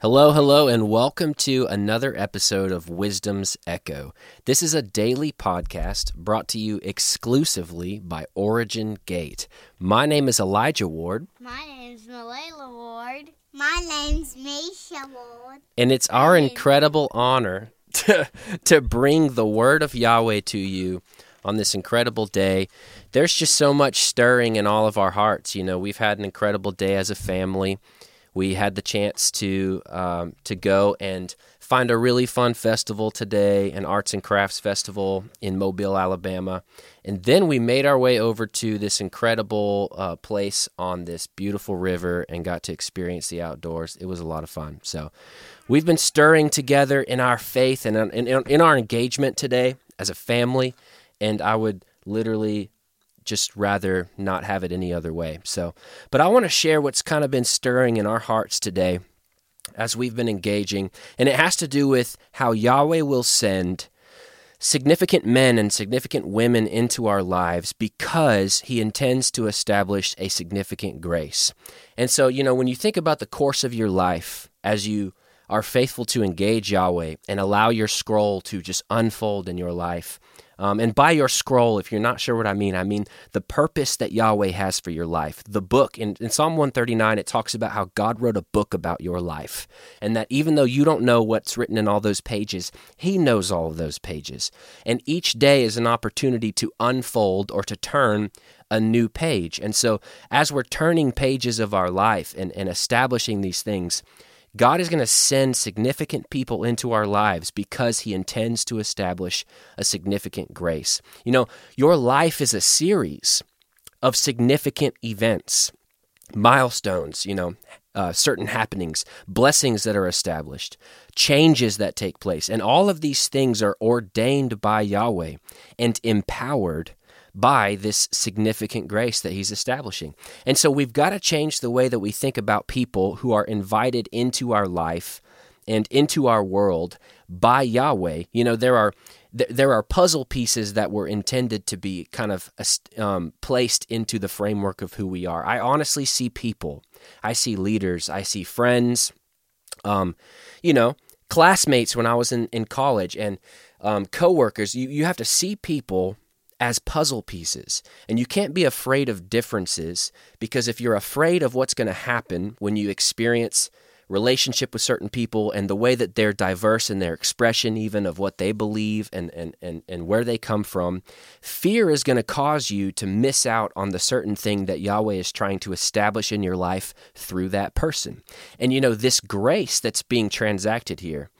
Hello, hello, and welcome to another episode of Wisdom's Echo. This is a daily podcast brought to you exclusively by Origin Gate. My name is Elijah Ward. My name's Malayla Ward. My name's Misha Ward. And it's our incredible honor to, to bring the word of Yahweh to you on this incredible day. There's just so much stirring in all of our hearts. You know, we've had an incredible day as a family we had the chance to um, to go and find a really fun festival today, an arts and crafts festival in Mobile, Alabama, and then we made our way over to this incredible uh, place on this beautiful river and got to experience the outdoors. It was a lot of fun. So we've been stirring together in our faith and in, in, in our engagement today as a family, and I would literally just rather not have it any other way. So, but I want to share what's kind of been stirring in our hearts today as we've been engaging, and it has to do with how Yahweh will send significant men and significant women into our lives because he intends to establish a significant grace. And so, you know, when you think about the course of your life as you are faithful to engage Yahweh and allow your scroll to just unfold in your life, um, and by your scroll, if you're not sure what I mean, I mean the purpose that Yahweh has for your life. The book in, in Psalm 139, it talks about how God wrote a book about your life. And that even though you don't know what's written in all those pages, He knows all of those pages. And each day is an opportunity to unfold or to turn a new page. And so, as we're turning pages of our life and, and establishing these things, God is going to send significant people into our lives because He intends to establish a significant grace. You know, your life is a series of significant events, milestones, you know, uh, certain happenings, blessings that are established, changes that take place. And all of these things are ordained by Yahweh and empowered by this significant grace that he's establishing. And so we've got to change the way that we think about people who are invited into our life and into our world by Yahweh. You know, there are there are puzzle pieces that were intended to be kind of um, placed into the framework of who we are. I honestly see people, I see leaders, I see friends, um, you know, classmates when I was in, in college, and um, coworkers. You you have to see people as puzzle pieces. And you can't be afraid of differences because if you're afraid of what's going to happen when you experience relationship with certain people and the way that they're diverse in their expression even of what they believe and and and, and where they come from fear is going to cause you to miss out on the certain thing that Yahweh is trying to establish in your life through that person and you know this grace that's being transacted here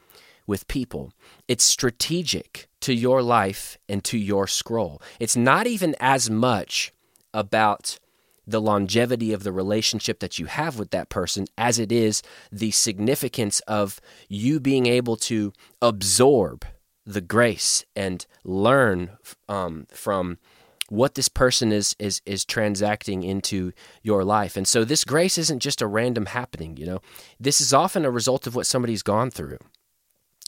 with people. It's strategic to your life and to your scroll. It's not even as much about the longevity of the relationship that you have with that person as it is the significance of you being able to absorb the grace and learn um, from what this person is is is transacting into your life. And so this grace isn't just a random happening, you know. This is often a result of what somebody's gone through.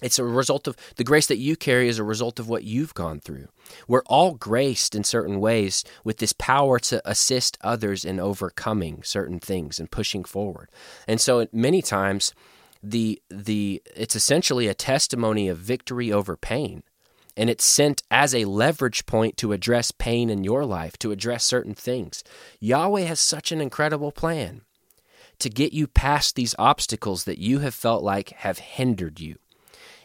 It's a result of the grace that you carry is a result of what you've gone through. We're all graced in certain ways with this power to assist others in overcoming certain things and pushing forward. And so many times the the it's essentially a testimony of victory over pain. And it's sent as a leverage point to address pain in your life, to address certain things. Yahweh has such an incredible plan to get you past these obstacles that you have felt like have hindered you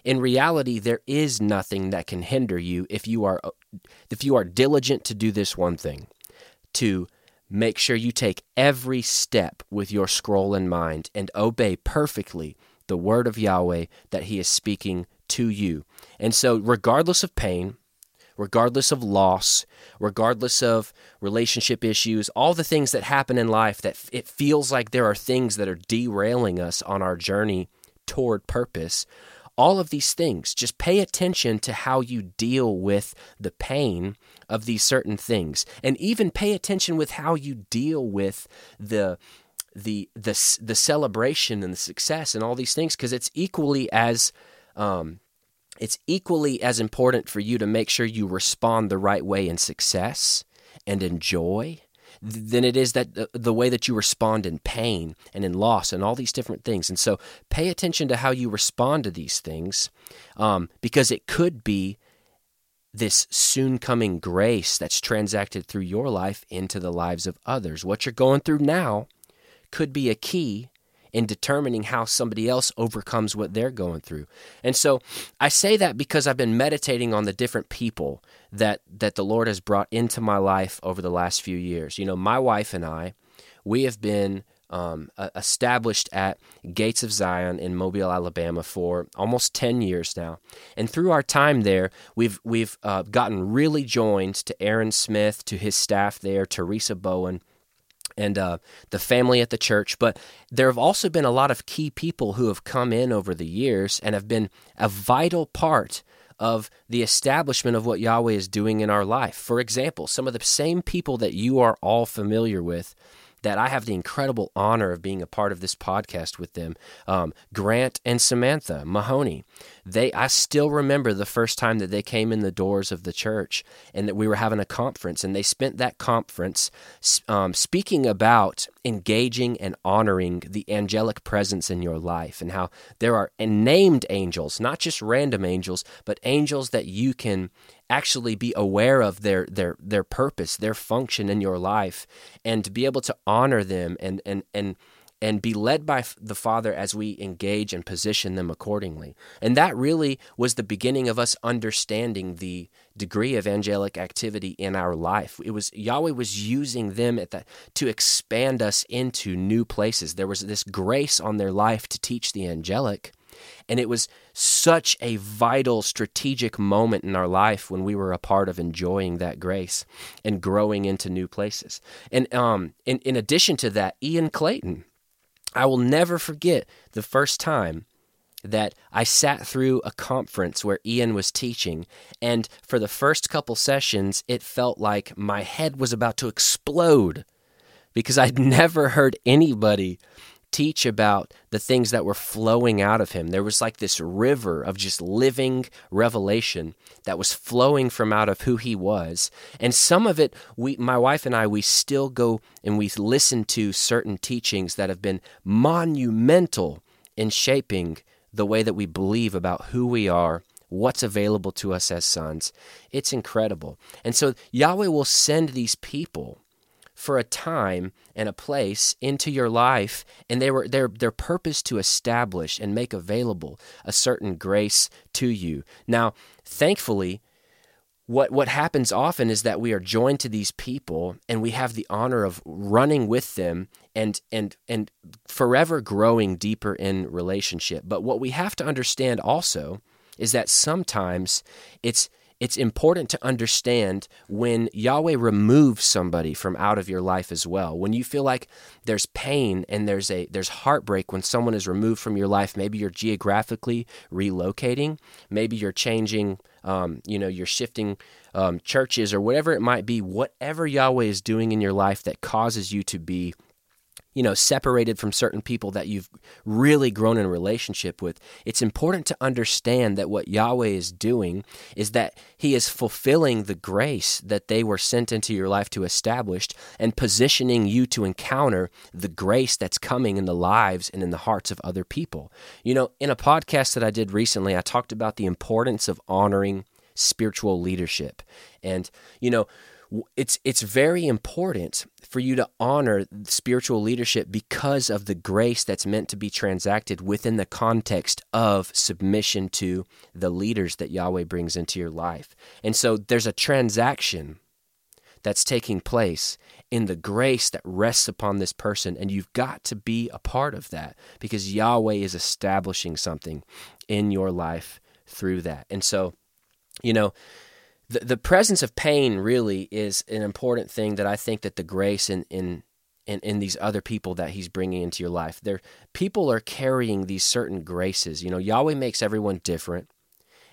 in reality, there is nothing that can hinder you if you are uh, if you are diligent to do this one thing, to make sure you take every step with your scroll in mind and obey perfectly the word of Yahweh that he is speaking to you. And so regardless of pain, regardless of loss, regardless of relationship issues, all the things that happen in life that it feels like there are things that are derailing us on our journey toward purpose, all of these things. Just pay attention to how you deal with the pain of these certain things, and even pay attention with how you deal with the the the the celebration and the success and all these things because it's equally as um, it's equally as important for you to make sure you respond the right way in success and in joy than it is that the, the way that you respond in pain and in loss and all these different things. And so pay attention to how you respond to these things um, because it could be this soon coming grace that's transacted through your life into the lives of others. What you're going through now could be a key in determining how somebody else overcomes what they're going through. And so I say that because I've been meditating on the different people that that the Lord has brought into my life over the last few years. You know, my wife and I, we have been um, established at Gates of Zion in Mobile, Alabama, for almost ten years now, and through our time there, we've we've uh, gotten really joined to Aaron Smith, to his staff there, Teresa Bowen, and uh, the family at the church. But there have also been a lot of key people who have come in over the years and have been a vital part of the establishment of what Yahweh is doing in our life. For example, some of the same people that you are all familiar with that I have the incredible honor of being a part of this podcast with them. Um, Grant and Samantha Mahoney. They, I still remember the first time that they came in the doors of the church and that we were having a conference, and they spent that conference um, speaking about engaging and honoring the angelic presence in your life and how there are named angels, not just random angels, but angels that you can actually be aware of their their their purpose, their function in your life, and to be able to honor them and and and and be led by the Father as we engage and position them accordingly. And that really was the beginning of us understanding the degree of angelic activity in our life. It was Yahweh was using them at that to expand us into new places. There was this grace on their life to teach the angelic and it was such a vital strategic moment in our life when we were a part of enjoying that grace and growing into new places. And um, in, in addition to that, Ian Clayton, I will never forget the first time that I sat through a conference where Ian was teaching, and for the first couple sessions, it felt like my head was about to explode because I'd never heard anybody teach about the things that were flowing out of him. There was like this river of just living revelation that was flowing from out of who he was. And some of it, we, my wife and I, we still go and we listen to certain teachings that have been monumental in shaping the way that we believe about who we are what's available to us as sons. It's incredible. And so Yahweh will send these people for a time and a place into your life and they were their their purpose to establish and make available a certain grace to you. Now thankfully what what happens often is that we are joined to these people and we have the honor of running with them and and and forever growing deeper in relationship. But what we have to understand also is that sometimes it's it's important to understand when Yahweh removes somebody from out of your life as well. When you feel like there's pain and there's a there's heartbreak when someone is removed from your life, maybe you're geographically relocating, maybe you're changing, um, you know, you're shifting um, churches or whatever it might be. Whatever Yahweh is doing in your life that causes you to be you know, separated from certain people that you've really grown in relationship with, it's important to understand that what Yahweh is doing is that He is fulfilling the grace that they were sent into your life to establish and positioning you to encounter the grace that's coming in the lives and in the hearts of other people. You know, in a podcast that I did recently, I talked about the importance of honoring spiritual leadership. And, you know, it's it's very important for you to honor spiritual leadership because of the grace that's meant to be transacted within the context of submission to the leaders that Yahweh brings into your life. And so there's a transaction that's taking place in the grace that rests upon this person and you've got to be a part of that because Yahweh is establishing something in your life through that. And so, you know, the, the presence of pain really is an important thing that I think that the grace in, in in, in these other people that he's bringing into your life. There, people are carrying these certain graces. You know, Yahweh makes everyone different.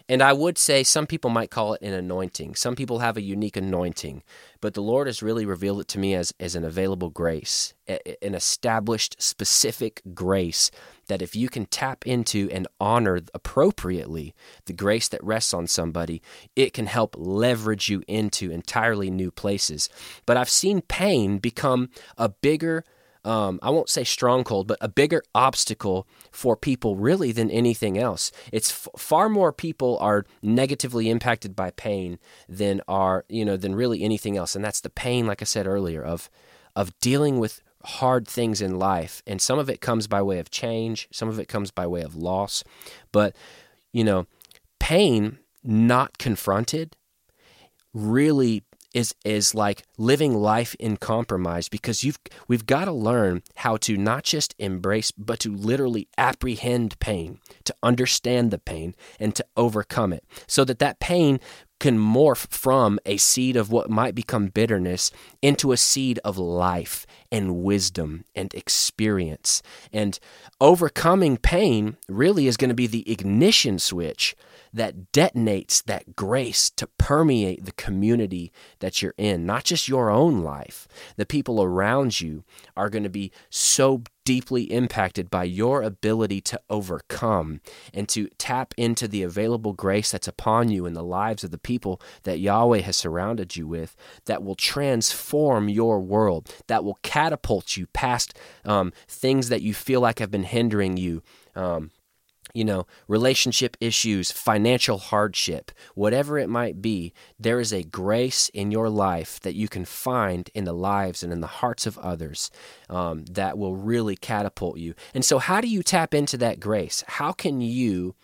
And I would say some people might call it an anointing. Some people have a unique anointing, but the Lord has really revealed it to me as, as an available grace, an established, specific grace that if you can tap into and honor appropriately the grace that rests on somebody, it can help leverage you into entirely new places. But I've seen pain become a bigger um, I won't say stronghold, but a bigger obstacle for people really than anything else. It's f- far more people are negatively impacted by pain than are you know than really anything else, and that's the pain, like I said earlier, of of dealing with hard things in life, and some of it comes by way of change, some of it comes by way of loss, but you know, pain not confronted really is is like living life in compromise because you've we've got to learn how to not just embrace but to literally apprehend pain to understand the pain and to overcome it. So that that pain can morph from a seed of what might become bitterness into a seed of life and wisdom and experience and overcoming pain really is going to be the ignition switch that detonates that grace to permeate the community that you're in, not just your own life. The people around you are going to be so deeply impacted by your ability to overcome and to tap into the available grace that's upon you in the lives of the people that Yahweh has surrounded you with that will transform your world, that will catapult you past um, things that you feel like have been hindering you. Um, you know, relationship issues, financial hardship, whatever it might be, there is a grace in your life that you can find in the lives and in the hearts of others um, that will really catapult you. And so, how do you tap into that grace? How can you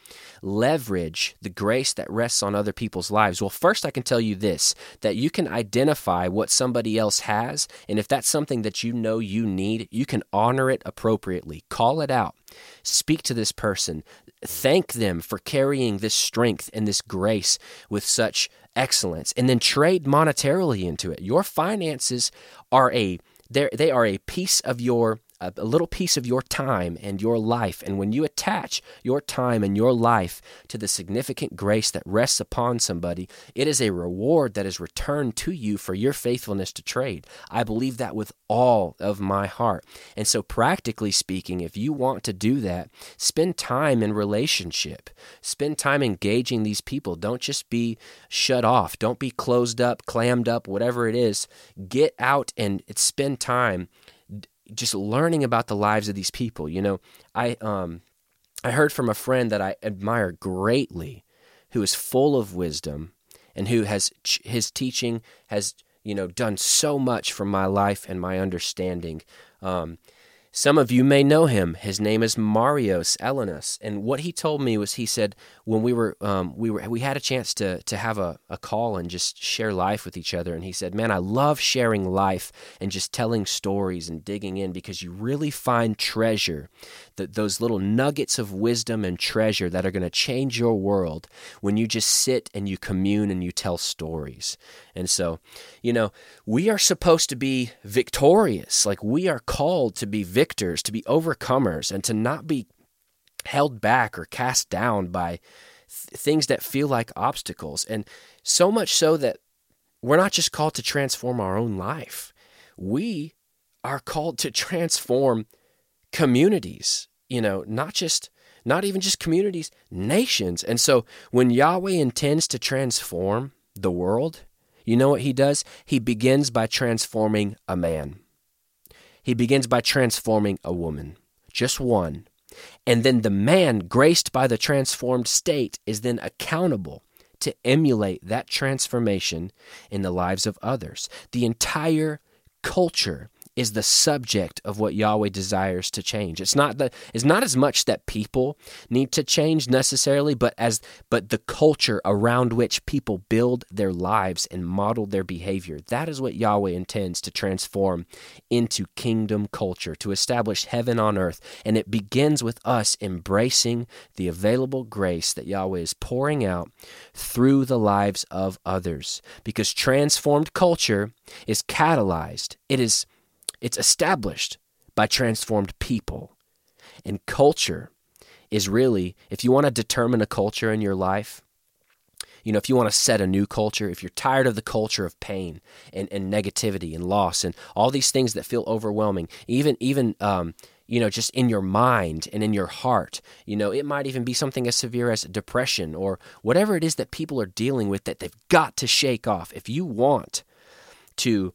leverage the grace that rests on other people's lives? Well, first, I can tell you this that you can identify what somebody else has. And if that's something that you know you need, you can honor it appropriately, call it out. Speak to this person. Thank them for carrying this strength and this grace with such excellence, and then trade monetarily into it. Your finances are a they are a piece of your a, little piece of your time and your life. And when you attach your time and your life to the significant grace that rests upon somebody, it is a reward that is returned to you for your faithfulness to trade. I believe that with all of my heart. And so, practically speaking, if you want to do that, spend time in relationship, spend time engaging these people. Don't just be shut off, don't be closed up, clammed up, whatever it is. Get out and spend time just learning about the lives of these people. You know, I um I heard from a friend that I admire greatly, who is full of wisdom, and who has his teaching has you know done so much for my life and my understanding. Um, some of you may know him. His name is Marios Ellinas, and what he told me was he said when we were um, we were we had a chance to to have a, a call and just share life with each other, and he said, "Man, I love sharing life and just telling stories and digging in because you really find treasure, that those little nuggets of wisdom and treasure that are going to change your world when you just sit and you commune and you tell stories." And so, you know, we are supposed to be victorious, like we are called to be victors, to be overcomers, and to not be held back or cast down by th- things that feel like obstacles. And so much so that we're not just called to transform our own life, we are called to transform communities, you know, not just not even just communities, nations. And so when Yahweh intends to transform the world, you know what he does? He begins by transforming a man. He begins by transforming a woman, just one. And then the man, graced by the transformed state, is then accountable to emulate that transformation in the lives of others. The entire culture is the subject of what Yahweh desires to change. It's not the it's not as much that people need to change necessarily, but as but the culture around which people build their lives and model their behavior. That is what Yahweh intends to transform into kingdom culture, to establish heaven on earth. And it begins with us embracing the available grace that Yahweh is pouring out through the lives of others. Because transformed culture is catalyzed. It is it's established by transformed people. And culture is really, if you want to determine a culture in your life, you know, if you want to set a new culture, if you're tired of the culture of pain and, and negativity and loss and all these things that feel overwhelming, even even um, you know, just in your mind and in your heart. You know, it might even be something as severe as depression or whatever it is that people are dealing with that they've got to shake off. If you want to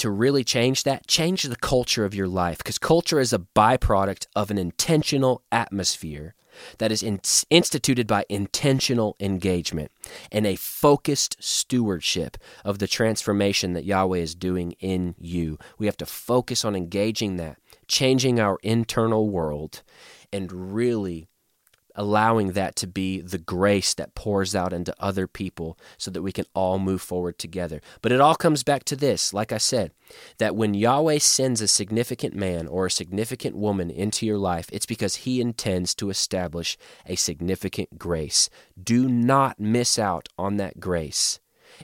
to really change that, change the culture of your life because culture is a byproduct of an intentional atmosphere that is in, instituted by intentional engagement and a focused stewardship of the transformation that Yahweh is doing in you. We have to focus on engaging that, changing our internal world, and really allowing that to be the grace that pours out into other people so that we can all move forward together. But it all comes back to this, like I said, that when Yahweh sends a significant man or a significant woman into your life, it's because he intends to establish a significant grace. Do not miss out on that grace.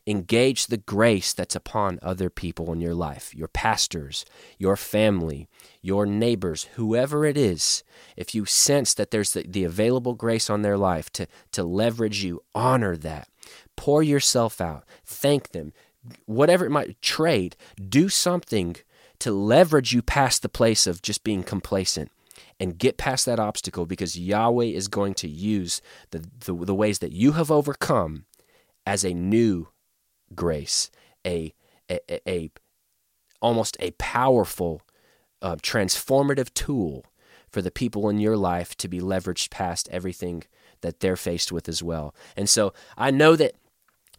Engage the grace that's upon other people in your life, your pastors, your family, your neighbors, whoever it is. If you sense that there's the, the available grace on their life to, to leverage you, honor that. Pour yourself out. Thank them. Whatever it might trade, do something to leverage you past the place of just being complacent and get past that obstacle because Yahweh is going to use the, the, the ways that you have overcome as a new grace, a, a, a almost a powerful, uh, transformative tool for the people in your life to be leveraged past everything that they're faced with as well. And so I know that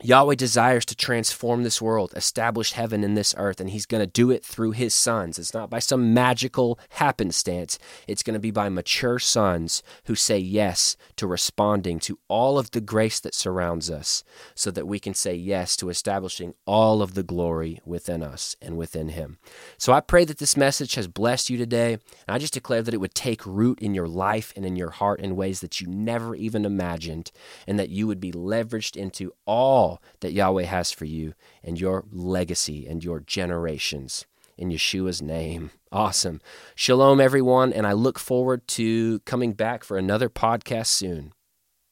Yahweh desires to transform this world, establish heaven in this earth, and He's going to do it through His sons. It's not by some magical happenstance. It's going to be by mature sons who say yes to responding to all of the grace that surrounds us, so that we can say yes to establishing all of the glory within us and within Him. So I pray that this message has blessed you today. And I just declare that it would take root in your life and in your heart in ways that you never even imagined, and that you would be leveraged into all that Yahweh has for you and your legacy and your generations. In Yeshua's name. Awesome. Shalom, everyone, and I look forward to coming back for another podcast soon.